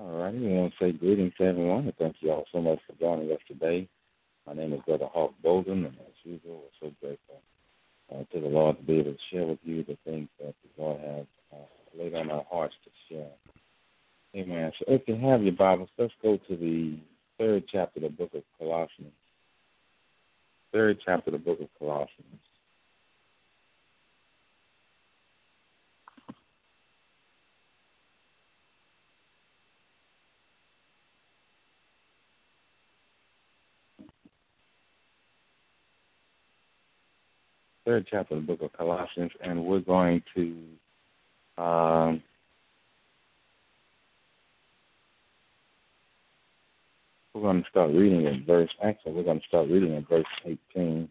All righty, we want to say greetings to everyone, and thank you all so much for joining us today. My name is Brother Hawk Bolden, and as usual, we're so grateful uh, to the Lord to be able to share with you the things that the Lord has uh, laid on our hearts to share. Amen. So if you have your Bibles, let's go to the third chapter of the book of Colossians. Third chapter of the book of Colossians. Third chapter of the book of Colossians, and we're going to um, we're going to start reading in verse. Actually, we're going to start reading in verse 18.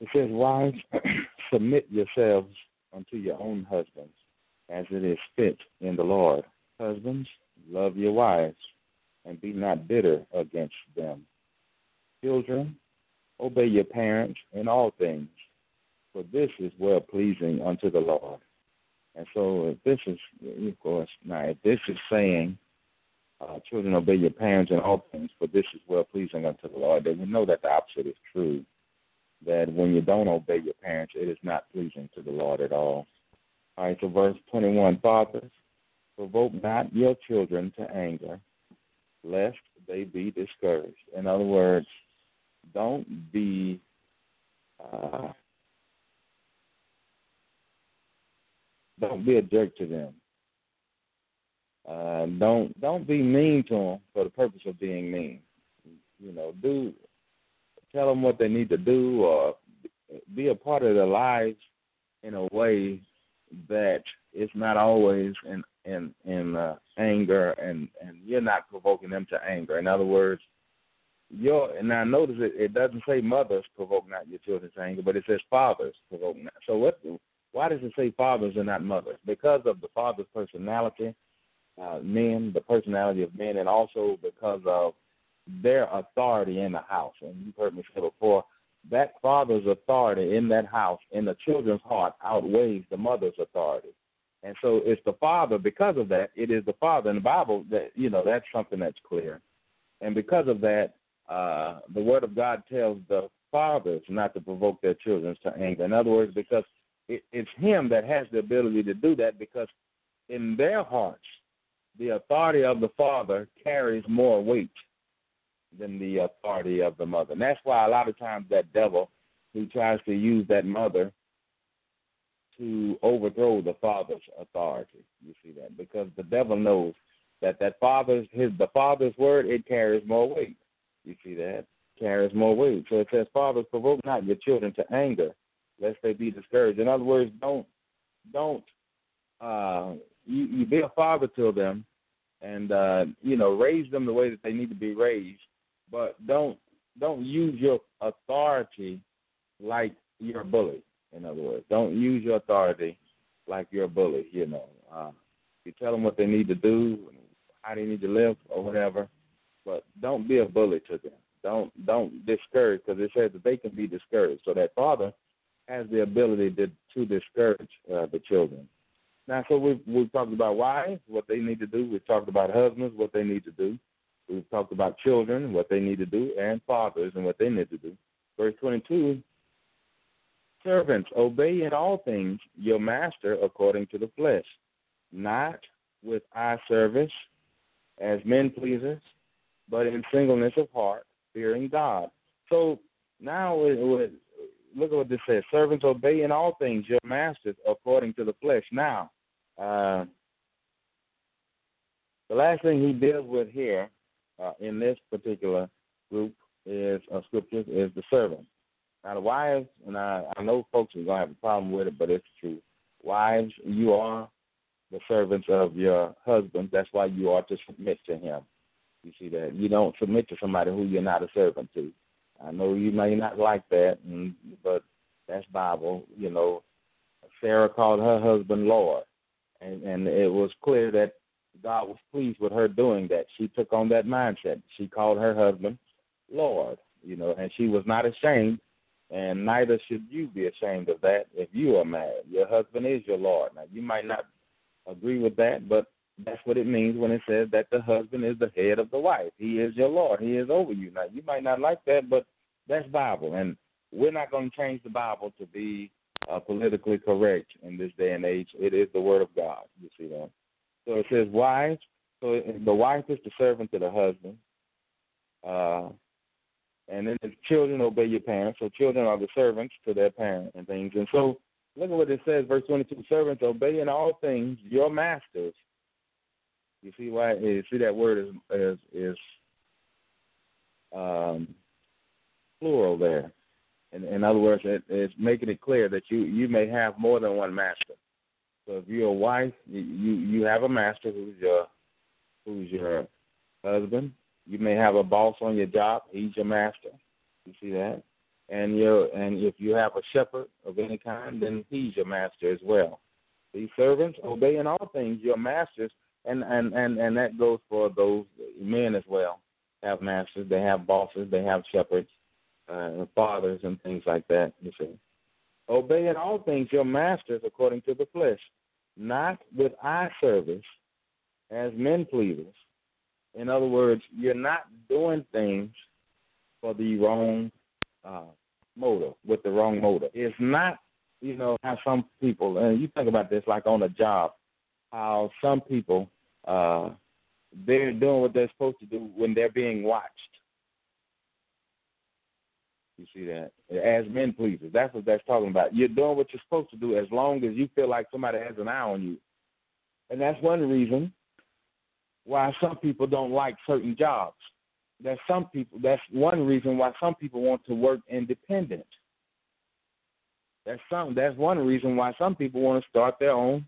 It says, "Wives, submit yourselves unto your own husbands, as it is fit in the Lord. Husbands, love your wives." And be not bitter against them. Children, obey your parents in all things, for this is well pleasing unto the Lord. And so, if this is, of course, now if this is saying, uh, children, obey your parents in all things, for this is well pleasing unto the Lord, then we know that the opposite is true. That when you don't obey your parents, it is not pleasing to the Lord at all. All right, so verse 21 Fathers, provoke not your children to anger lest they be discouraged. In other words, don't be uh, don't be a jerk to them. Uh, don't don't be mean to them for the purpose of being mean. You know, do tell them what they need to do, or be a part of their lives in a way that it's not always in in in uh, anger and and you're not provoking them to anger. In other words, your and now notice it, it doesn't say mothers provoke not your children to anger, but it says fathers provoke not. So what? Why does it say fathers and not mothers? Because of the father's personality, uh, men, the personality of men, and also because of their authority in the house. And you've heard me say before, that father's authority in that house, in the children's heart, outweighs the mother's authority. And so it's the father. Because of that, it is the father in the Bible that you know that's something that's clear. And because of that, uh, the Word of God tells the fathers not to provoke their children to anger. In other words, because it, it's Him that has the ability to do that. Because in their hearts, the authority of the father carries more weight than the authority of the mother. And that's why a lot of times that devil who tries to use that mother to overthrow the father's authority. You see that because the devil knows that that father's his the father's word it carries more weight. You see that carries more weight. So it says, "Fathers, provoke not your children to anger, lest they be discouraged." In other words, don't don't uh, you, you be a father to them, and uh, you know raise them the way that they need to be raised, but don't don't use your authority like you're a bully. In other words, don't use your authority like you're a bully. You know, uh, you tell them what they need to do, how they need to live, or whatever. But don't be a bully to them. Don't don't discourage because it says that they can be discouraged. So that father has the ability to to discourage uh, the children. Now, so we've we've talked about wives, what they need to do. We've talked about husbands, what they need to do. We've talked about children, what they need to do, and fathers and what they need to do. Verse 22 Servants, obey in all things your master according to the flesh, not with eye service as men pleasers, but in singleness of heart, fearing God. So now, look at what this says: servants obey in all things your masters according to the flesh. Now, uh, the last thing he deals with here uh, in this particular group is of scriptures is the servant. Now, the wives, and I, I know folks are gonna have a problem with it, but it's true. Wives, you are the servants of your husband. That's why you are to submit to him. You see that you don't submit to somebody who you're not a servant to. I know you may not like that, but that's Bible. You know, Sarah called her husband Lord, and and it was clear that God was pleased with her doing that. She took on that mindset. She called her husband Lord, you know, and she was not ashamed, and neither should you be ashamed of that if you are married. Your husband is your Lord. Now, you might not agree with that, but that's what it means when it says that the husband is the head of the wife. He is your Lord. He is over you. Now, you might not like that, but that's Bible, and we're not going to change the Bible to be uh, politically correct in this day and age. It is the Word of God. You see that? So it says, wives. So the wife is the servant to the husband. Uh, and then the children obey your parents. So children are the servants to their parents and things. And so look at what it says, verse 22 Servants, obey in all things your masters. You see why? You see that word is is, is um, plural there. In, in other words, it, it's making it clear that you you may have more than one master. So if you're a wife, you you have a master who's your who's your husband. You may have a boss on your job. He's your master. You see that? And you and if you have a shepherd of any kind, then he's your master as well. These servants obey in all things your masters, and and and and that goes for those men as well. Have masters, they have bosses, they have shepherds, uh, fathers, and things like that. You see, obey in all things your masters according to the flesh, not with eye service as men pleasers. In other words, you're not doing things for the wrong uh, motive, with the wrong motive. It's not, you know, how some people, and you think about this like on a job, how some people, uh, they're doing what they're supposed to do when they're being watched. You see that? As men pleasers. That's what that's talking about. You're doing what you're supposed to do as long as you feel like somebody has an eye on you. And that's one reason why some people don't like certain jobs. That's some people that's one reason why some people want to work independent. That's some that's one reason why some people want to start their own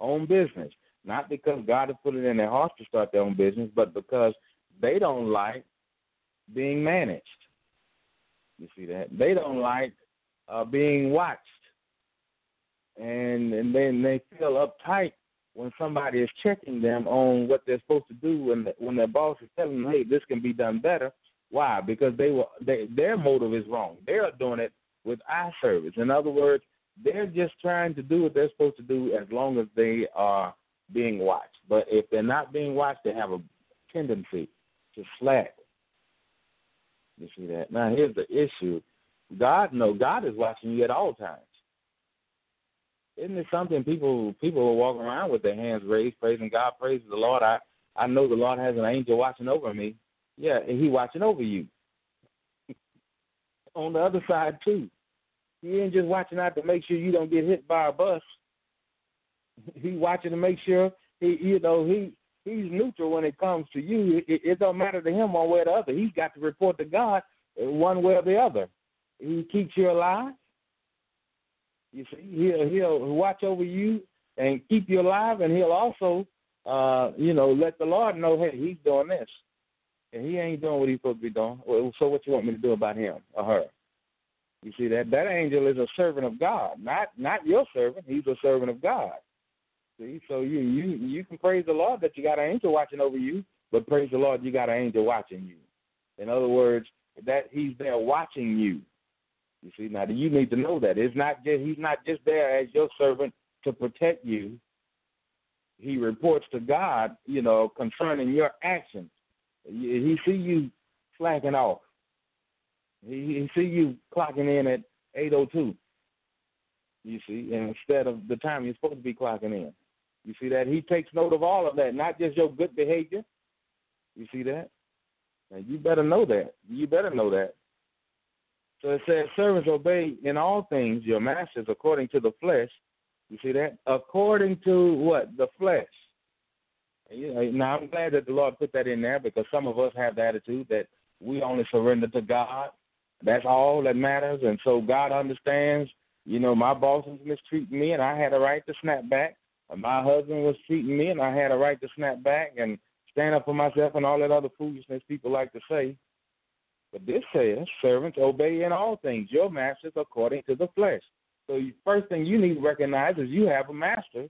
own business. Not because God has put it in their hearts to start their own business, but because they don't like being managed. You see that? They don't like uh, being watched, and and then they feel uptight when somebody is checking them on what they're supposed to do when the, when their boss is telling them, "Hey, this can be done better." Why? Because they were they, their motive is wrong. They're doing it with eye service. In other words, they're just trying to do what they're supposed to do as long as they are being watched. But if they're not being watched, they have a tendency to slack you see that? Now here's the issue. God no, God is watching you at all times. Isn't it something people people will walk around with their hands raised, praising God, praise the Lord. I I know the Lord has an angel watching over me. Yeah, and he watching over you. On the other side too. He ain't just watching out to make sure you don't get hit by a bus. He watching to make sure he you know he he's neutral when it comes to you. It, it don't matter to him one way or the other. He's got to report to God one way or the other. He keeps you alive. You see, he'll he'll watch over you and keep you alive, and he'll also, uh, you know, let the Lord know, hey, he's doing this, and he ain't doing what he's supposed to be doing. So what you want me to do about him or her? You see that that angel is a servant of God, not not your servant. He's a servant of God. See, so you you you can praise the Lord that you got an angel watching over you, but praise the Lord you got an angel watching you. In other words, that He's there watching you. You see, now you need to know that it's not just He's not just there as your servant to protect you. He reports to God, you know, concerning your actions. He see you slacking off. He, he see you clocking in at eight oh two. You see, instead of the time you're supposed to be clocking in. You see that? He takes note of all of that, not just your good behavior. You see that? Now you better know that. You better know that. So it says, servants, obey in all things your masters according to the flesh. You see that? According to what? The flesh. Now I'm glad that the Lord put that in there because some of us have the attitude that we only surrender to God. That's all that matters, and so God understands. You know, my boss was mistreating me, and I had a right to snap back. My husband was cheating me, and I had a right to snap back and stand up for myself and all that other foolishness people like to say. But this says, servants, obey in all things your masters according to the flesh. So the first thing you need to recognize is you have a master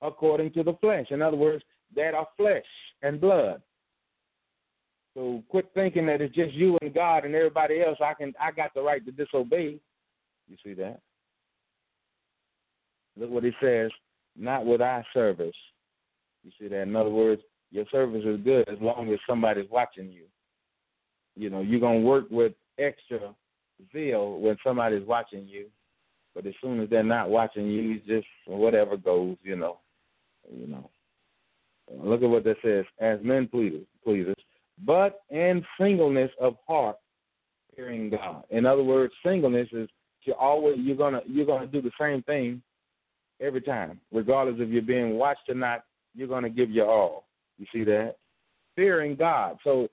according to the flesh. In other words, that are flesh and blood. So quit thinking that it's just you and God and everybody else. I can I got the right to disobey. You see that? Look what he says, not with our service. You see that? In other words, your service is good as long as somebody's watching you. You know, you're gonna work with extra zeal when somebody's watching you. But as soon as they're not watching you, you just whatever goes, you know. You know. Uh, look at what that says. As men pleasers, pleasers, but in singleness of heart, fearing God. In other words, singleness is you're always you're gonna you're gonna do the same thing every time, regardless if you're being watched or not. You're gonna give your all. You see that? Fearing God. So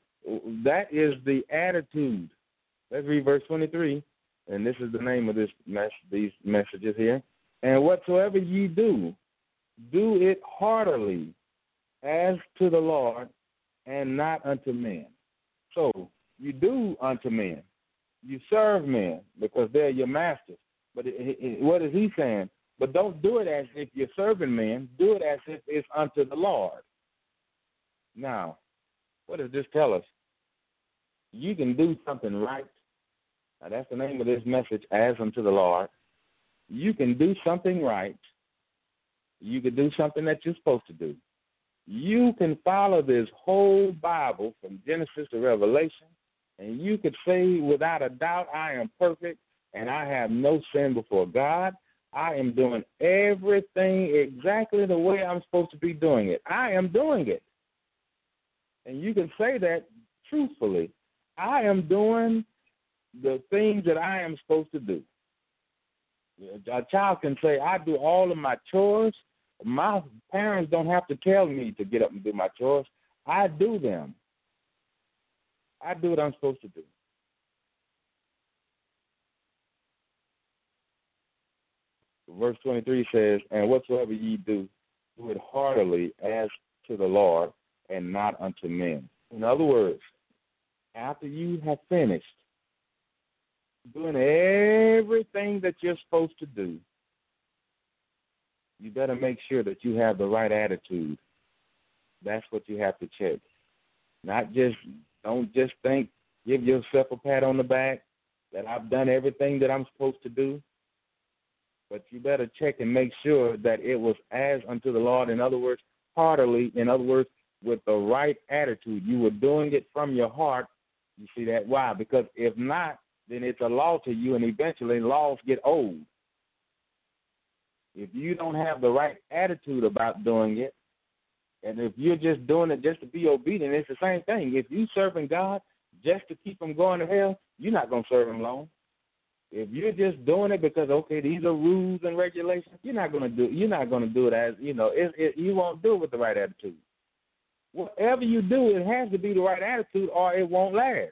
that is the attitude. Let's read verse 23, and this is the name of this mess, these messages here. And whatsoever ye do, do it heartily as to the Lord and not unto men. So you do unto men. You serve men because they're your masters. But it, it, what is he saying? But don't do it as if you're serving men. Do it as if it's unto the Lord. Now, what does this tell us? You can do something right. Now, that's the name of this message, as unto the Lord. You can do something right. You can do something that you're supposed to do. You can follow this whole Bible from Genesis to Revelation, and you could say without a doubt, I am perfect and I have no sin before God. I am doing everything exactly the way I'm supposed to be doing it. I am doing it. And you can say that truthfully. I am doing the things that I am supposed to do. A child can say, I do all of my chores my parents don't have to tell me to get up and do my chores. I do them. I do what I'm supposed to do. Verse 23 says, And whatsoever ye do, do it heartily as to the Lord and not unto men. In other words, after you have finished doing everything that you're supposed to do, you better make sure that you have the right attitude. That's what you have to check. Not just don't just think, give yourself a pat on the back that I've done everything that I'm supposed to do. But you better check and make sure that it was as unto the Lord. In other words, heartily. In other words, with the right attitude. You were doing it from your heart. You see that? Why? Because if not, then it's a law to you, and eventually laws get old. If you don't have the right attitude about doing it, and if you're just doing it just to be obedient, it's the same thing. If you're serving God just to keep him going to hell, you're not gonna serve him long. If you're just doing it because okay, these are rules and regulations, you're not gonna do. You're not gonna do it as you know. It, it, you won't do it with the right attitude. Whatever you do, it has to be the right attitude, or it won't last.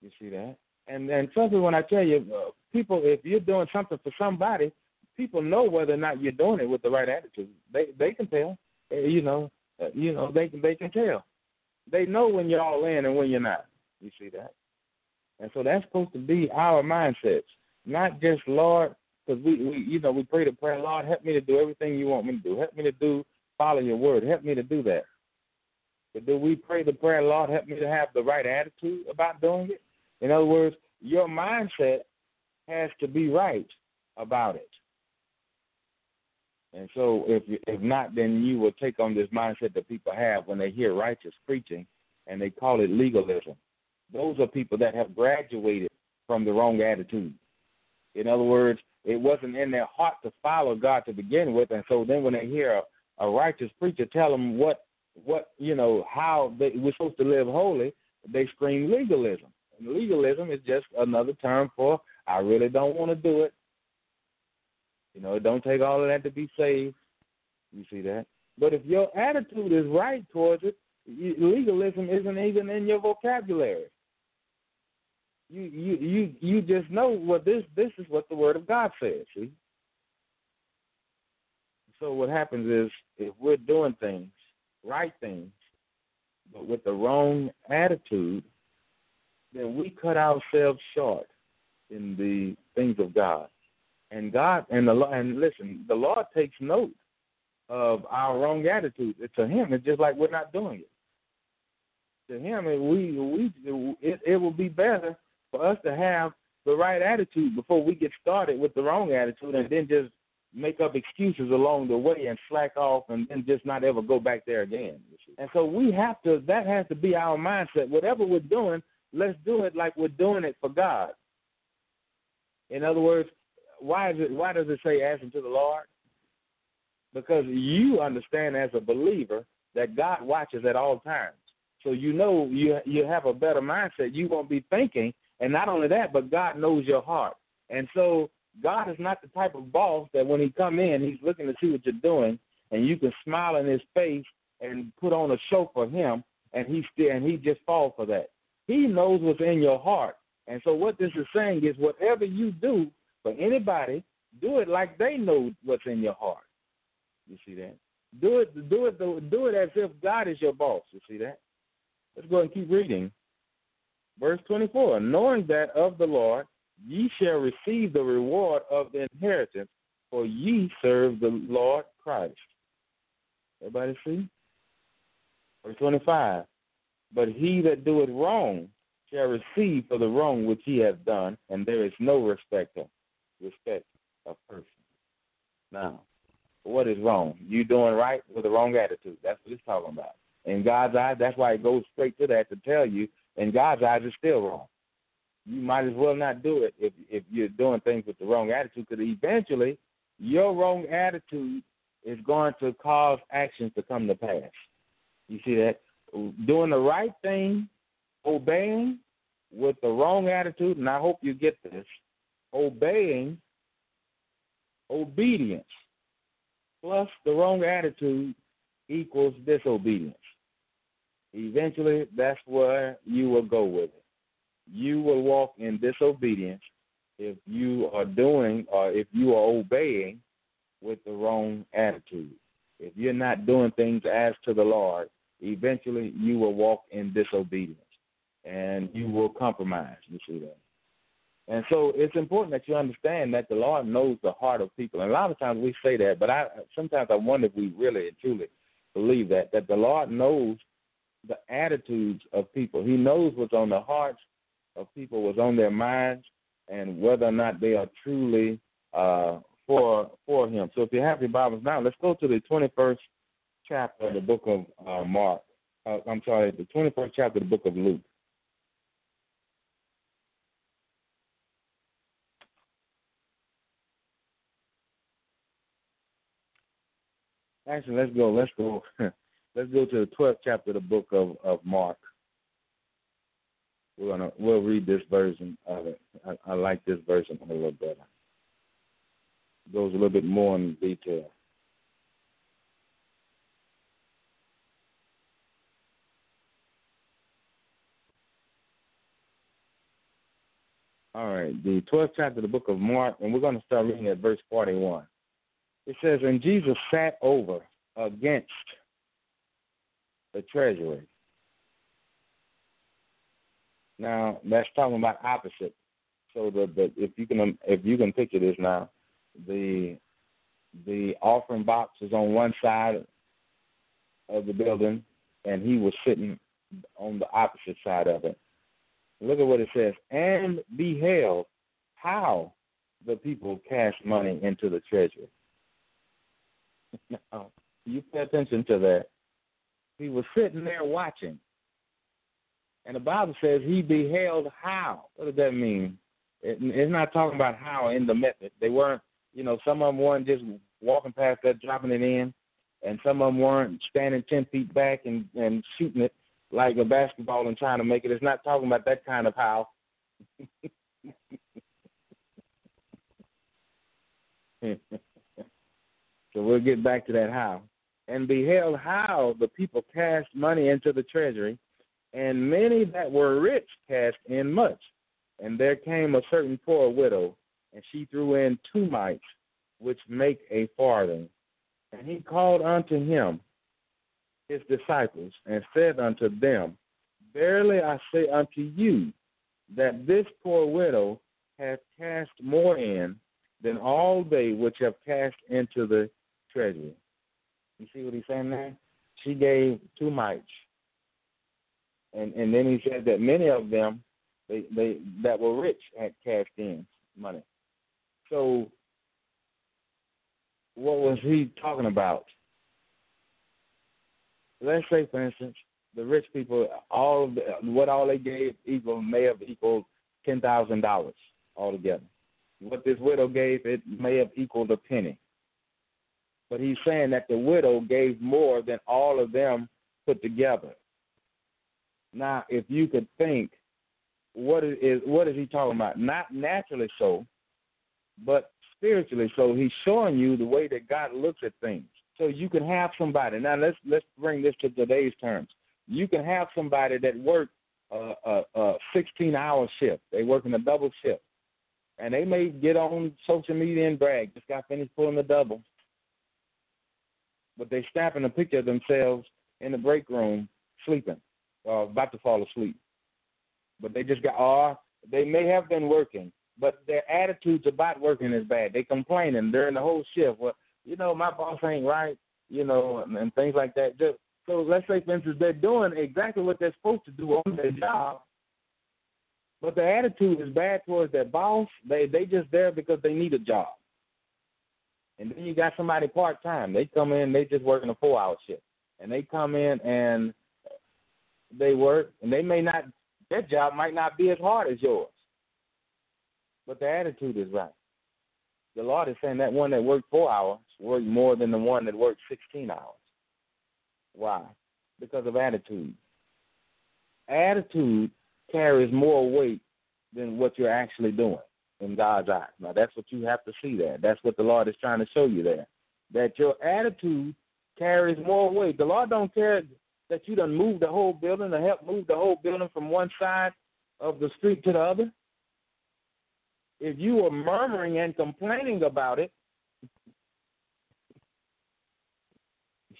You see that? And and trust me when I tell you, uh, people, if you're doing something for somebody, people know whether or not you're doing it with the right attitude. They they can tell. Eh, you know, uh, you know they can they can tell. They know when you're all in and when you're not. You see that? And so that's supposed to be our mindsets, not just Lord, because we, we you know we pray the prayer, Lord, help me to do everything you want me to do. Help me to do follow your word. Help me to do that. But do we pray the prayer, Lord, help me to have the right attitude about doing it? In other words, your mindset has to be right about it. And so, if if not, then you will take on this mindset that people have when they hear righteous preaching, and they call it legalism. Those are people that have graduated from the wrong attitude. In other words, it wasn't in their heart to follow God to begin with, and so then when they hear a, a righteous preacher tell them what what you know how they, we're supposed to live holy, they scream legalism. And legalism is just another term for I really don't want to do it. You know, it don't take all of that to be saved. You see that? But if your attitude is right towards it, legalism isn't even in your vocabulary. You you you you just know what this this is what the word of God says. See. So what happens is if we're doing things, right things, but with the wrong attitude, then we cut ourselves short in the things of God. And God and the and listen, the Lord takes note of our wrong attitude. To Him, it's just like we're not doing it. To Him, we we it, it will be better for us to have the right attitude before we get started with the wrong attitude, and then just make up excuses along the way and slack off, and then just not ever go back there again. And so we have to. That has to be our mindset. Whatever we're doing, let's do it like we're doing it for God. In other words, why is it? Why does it say ask him to the Lord? Because you understand as a believer that God watches at all times. So you know you you have a better mindset. You won't be thinking, and not only that, but God knows your heart. And so God is not the type of boss that when he come in, he's looking to see what you're doing, and you can smile in his face and put on a show for him, and he still and he just fall for that. He knows what's in your heart, and so what this is saying is, whatever you do for anybody, do it like they know what's in your heart. You see that? Do it, do it, do it as if God is your boss. You see that? Let's go and keep reading. Verse 24, knowing that of the Lord ye shall receive the reward of the inheritance, for ye serve the Lord Christ. Everybody see? Verse 25, but he that doeth wrong shall receive for the wrong which he hath done, and there is no respect of respect of person. Now, what is wrong? You doing right with the wrong attitude. That's what it's talking about. In God's eyes, that's why it goes straight to that to tell you, in God's eyes, it's still wrong. You might as well not do it if if you're doing things with the wrong attitude, because eventually your wrong attitude is going to cause actions to come to pass. You see that? Doing the right thing, obeying with the wrong attitude, and I hope you get this, obeying, obedience plus the wrong attitude equals disobedience. Eventually, that's where you will go with it. You will walk in disobedience if you are doing or if you are obeying with the wrong attitude. If you're not doing things as to the Lord, eventually you will walk in disobedience and you will compromise. You see that? And so it's important that you understand that the Lord knows the heart of people. And a lot of times we say that, but I sometimes I wonder if we really and truly believe that that the Lord knows the attitudes of people. He knows what's on the hearts of people, was on their minds, and whether or not they are truly uh, for for Him. So if you have your Bibles now, let's go to the 21st chapter of the book of uh, Mark. Uh, I'm sorry, the 21st chapter of the book of Luke. Actually, let's go. Let's go. let's go to the 12th chapter of the book of, of Mark. We're gonna we'll read this version of it. I, I like this version a little better. Goes a little bit more in detail. All right, the 12th chapter of the book of Mark, and we're going to start reading at verse 41. It says, And Jesus sat over against the treasury. Now that's talking about opposite. So the, the if you can um, if you can picture this now, the the offering box is on one side of the building, and he was sitting on the opposite side of it. Look at what it says, and beheld how the people cast money into the treasury. now, you pay attention to that. He was sitting there watching. And the Bible says he beheld how. What does that mean? It, it's not talking about how in the method. They weren't, you know, some of them weren't just walking past that, dropping it in, and some of them weren't standing 10 feet back and, and shooting it. like a basketball and trying to make it. It's not talking about that kind of how. so we'll get back to that how. And beheld how the people cast money into the treasury, and many that were rich cast in much. And there came a certain poor widow, and she threw in two mites, which make a farthing. And he called unto him his disciples, and said unto them, Verily I say unto you, that this poor widow hath cast more in than all they which have cast into the treasury. You see what he's saying there? She gave two mites. And and then he said that many of them they, they that were rich had cashed in money. So what was he talking about? Let's say for instance, the rich people all of the, what all they gave equal may have equaled ten thousand dollars altogether. What this widow gave, it may have equaled a penny. But he's saying that the widow gave more than all of them put together. Now, if you could think, what is what is he talking about? Not naturally so, but spiritually so. He's showing you the way that God looks at things. So you can have somebody. Now let's let's bring this to today's terms. You can have somebody that works a, a, a 16 hour shift. They work in a double shift and they may get on social media and brag, just got finished pulling the double. But they snapping a picture of themselves in the break room sleeping, or about to fall asleep. But they just got, or they may have been working, but their attitudes about working is bad. They complaining during the whole shift. Well, you know, my boss ain't right, you know, and, and things like that. Just, so let's say, for instance, they're doing exactly what they're supposed to do on their job, but the attitude is bad towards their boss. They they just there because they need a job. And then you got somebody part time. They come in, they just working a four hour shift. And they come in and they work and they may not their job might not be as hard as yours. But the attitude is right. The Lord is saying that one that worked four hours worked more than the one that worked sixteen hours. Why? Because of attitude. Attitude carries more weight than what you're actually doing in God's eyes. Now that's what you have to see there. That's what the Lord is trying to show you there. That your attitude carries more weight. The Lord don't care that you done move the whole building or help move the whole building from one side of the street to the other. If you are murmuring and complaining about it,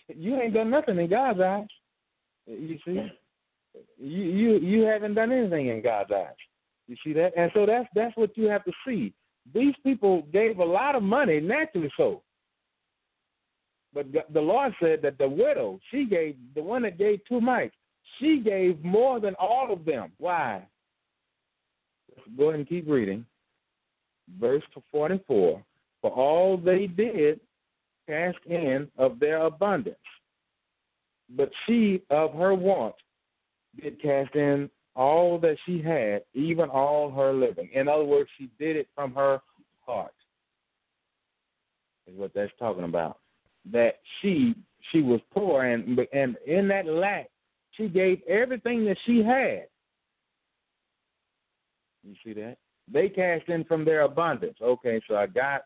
you ain't done nothing in God's eyes. You see? you you you haven't done anything in God's eyes. You see that, and so that's that's what you have to see. These people gave a lot of money, naturally so. But the Lord said that the widow, she gave the one that gave two mites, she gave more than all of them. Why? Go ahead and keep reading. Verse 44 For all they did cast in of their abundance, but she of her want did cast in all that she had, even all her living. In other words, she did it from her heart. Is what that's talking about. That she she was poor and and in that lack, she gave everything that she had. You see that? They cashed in from their abundance. Okay, so I got,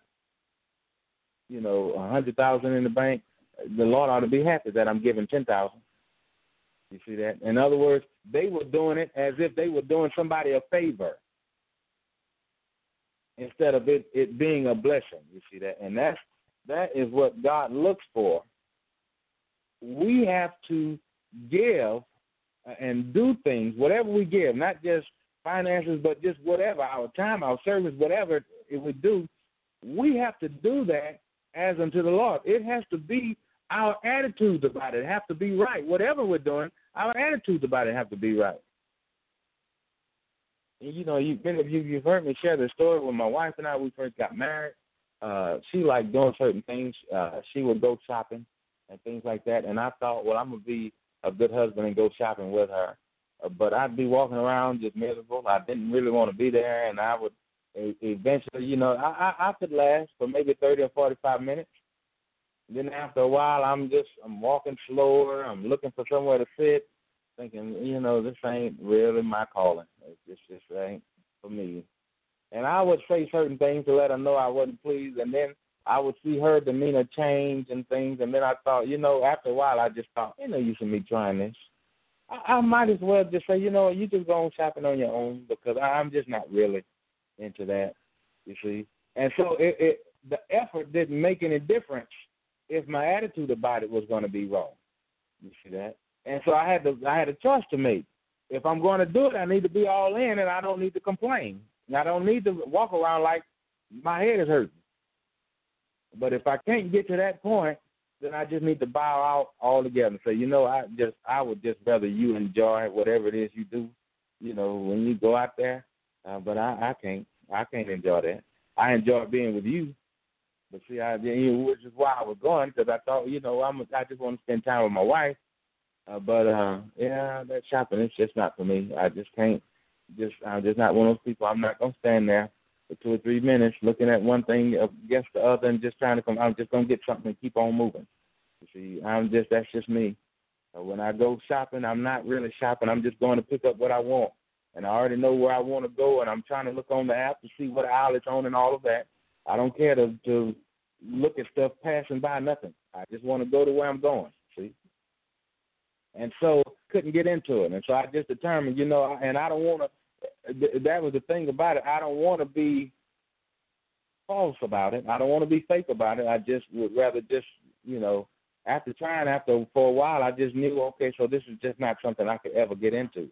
you know, a hundred thousand in the bank. The Lord ought to be happy that I'm giving ten thousand. You see that? In other words, they were doing it as if they were doing somebody a favor instead of it, it being a blessing. You see that? And that's that is what God looks for. We have to give and do things, whatever we give, not just finances, but just whatever, our time, our service, whatever it would do, we have to do that as unto the Lord. It has to be our attitudes about it have to be right. Whatever we're doing, our attitudes about it have to be right. And, you know, you many of you you've heard me share the story when my wife and I we first got married. Uh, she liked doing certain things. Uh, she would go shopping and things like that. And I thought, well, I'm gonna be a good husband and go shopping with her. Uh, but I'd be walking around just miserable. I didn't really want to be there, and I would eventually, you know, I, I I could last for maybe thirty or forty five minutes. Then after a while, I'm just I'm walking slower. I'm looking for somewhere to sit. thinking, you know, this ain't really my calling. It's just this ain't for me. And I would say certain things to let her know I wasn't pleased, and then I would see her demeanor change and things, and then I thought, you know, after a while, I just thought, you know, you should me trying this. I, I might as well just say, you know, you just go on shopping on your own because I, I'm just not really into that. You see, and so it, it the effort didn't make any difference if my attitude about it was going to be wrong. You see that? And so I had to I had a choice to make. If I'm going to do it, I need to be all in, and I don't need to complain. I don't need to walk around like my head is hurting. But if I can't get to that point, then I just need to bow out altogether and say, you know, I just I would just rather you enjoy whatever it is you do, you know, when you go out there. Uh, but I, I can't I can't enjoy that. I enjoy being with you, but see, I know, which is why I was going because I thought, you know, I'm I just want to spend time with my wife. Uh, but uh, yeah, that shopping it's just not for me. I just can't. Just I'm just not one of those people. I'm not gonna stand there for two or three minutes looking at one thing against the other and just trying to come. I'm just gonna get something and keep on moving. You see, I'm just that's just me. Uh, when I go shopping, I'm not really shopping. I'm just going to pick up what I want, and I already know where I want to go, and I'm trying to look on the app to see what aisle it's on and all of that. I don't care to to look at stuff passing by nothing. I just want to go to where I'm going. See, and so couldn't get into it, and so I just determined, you know, and I don't want to. That was the thing about it. I don't want to be false about it. I don't want to be fake about it. I just would rather just, you know, after trying after for a while, I just knew, okay, so this is just not something I could ever get into,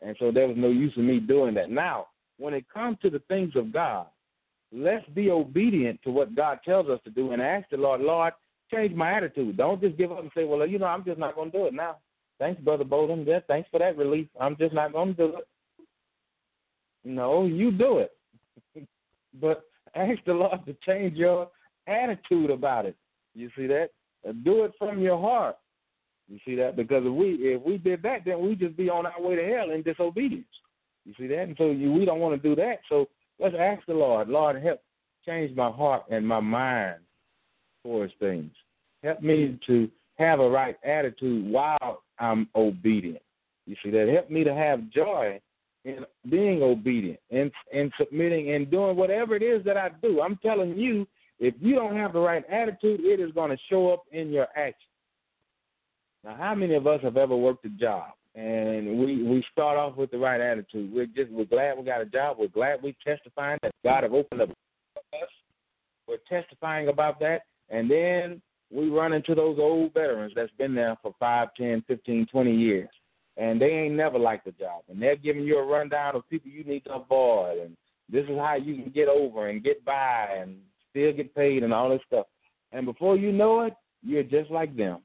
and so there was no use in me doing that. Now, when it comes to the things of God, let's be obedient to what God tells us to do and ask the Lord, Lord, change my attitude. Don't just give up and say, well, you know, I'm just not going to do it now. Thanks, Brother Bowden. Yeah, thanks for that relief. I'm just not going to do it. No, you do it. but ask the Lord to change your attitude about it. You see that? Uh, do it from your heart. You see that? Because if we if we did that, then we just be on our way to hell in disobedience. You see that? And so you, we don't want to do that. So let's ask the Lord, Lord, help change my heart and my mind towards things. Help me to have a right attitude while I'm obedient. You see that? Help me to have joy in being obedient and in submitting and doing whatever it is that I do. I'm telling you, if you don't have the right attitude, it is going to show up in your action. Now, how many of us have ever worked a job and we we start off with the right attitude? We're just we're glad we got a job. We're glad we're testifying that God have opened up us. We're testifying about that, and then we run into those old veterans that's been there for five, ten, fifteen, twenty years, and they ain't never liked the job, and they're giving you a rundown of people you need to avoid, and this is how you can get over and get by and still get paid and all this stuff. And before you know it, you're just like them.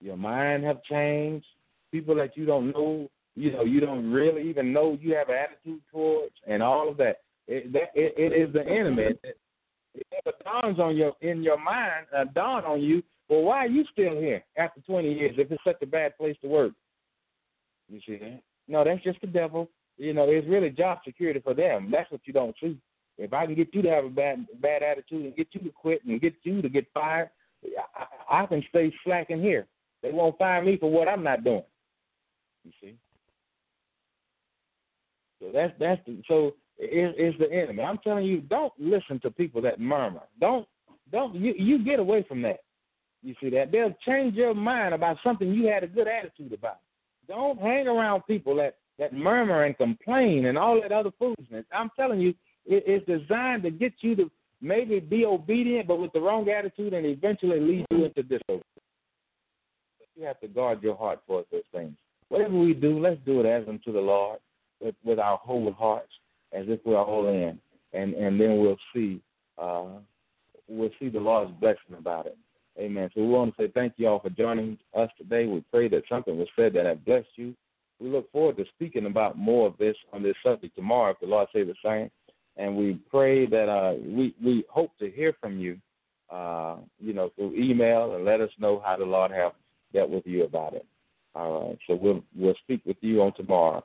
Your mind have changed. People that you don't know, you know, you don't really even know you have an attitude towards, and all of that. It, that, it, it is the enemy. It, it never dawns on your in your mind, uh, dawn on you. Well, why are you still here after 20 years if it's such a bad place to work? You see that? No, that's just the devil. You know, it's really job security for them. That's what you don't see. If I can get you to have a bad bad attitude and get you to quit and get you to get fired, I, I can stay slacking here. They won't fire me for what I'm not doing. You see. So that's that's the, so is, is the enemy. I'm telling you, don't listen to people that murmur. Don't don't you you get away from that. You see that they'll change your mind about something you had a good attitude about. Don't hang around people that that murmur and complain and all that other foolishness. I'm telling you, it, it's designed to get you to maybe be obedient, but with the wrong attitude, and eventually lead you into disobedience. You have to guard your heart towards those things. Whatever we do, let's do it as unto the Lord with, with our whole hearts as if we're all in, and and then we'll see uh, we'll see the Lord's blessing about it. Amen. So we want to say thank you all for joining us today. We pray that something was said that has blessed you. We look forward to speaking about more of this on this subject tomorrow, if the Lord say the same. And we pray that uh, we we hope to hear from you, uh, you know, through email and let us know how the Lord have dealt with you about it. All right. So we'll we'll speak with you on tomorrow.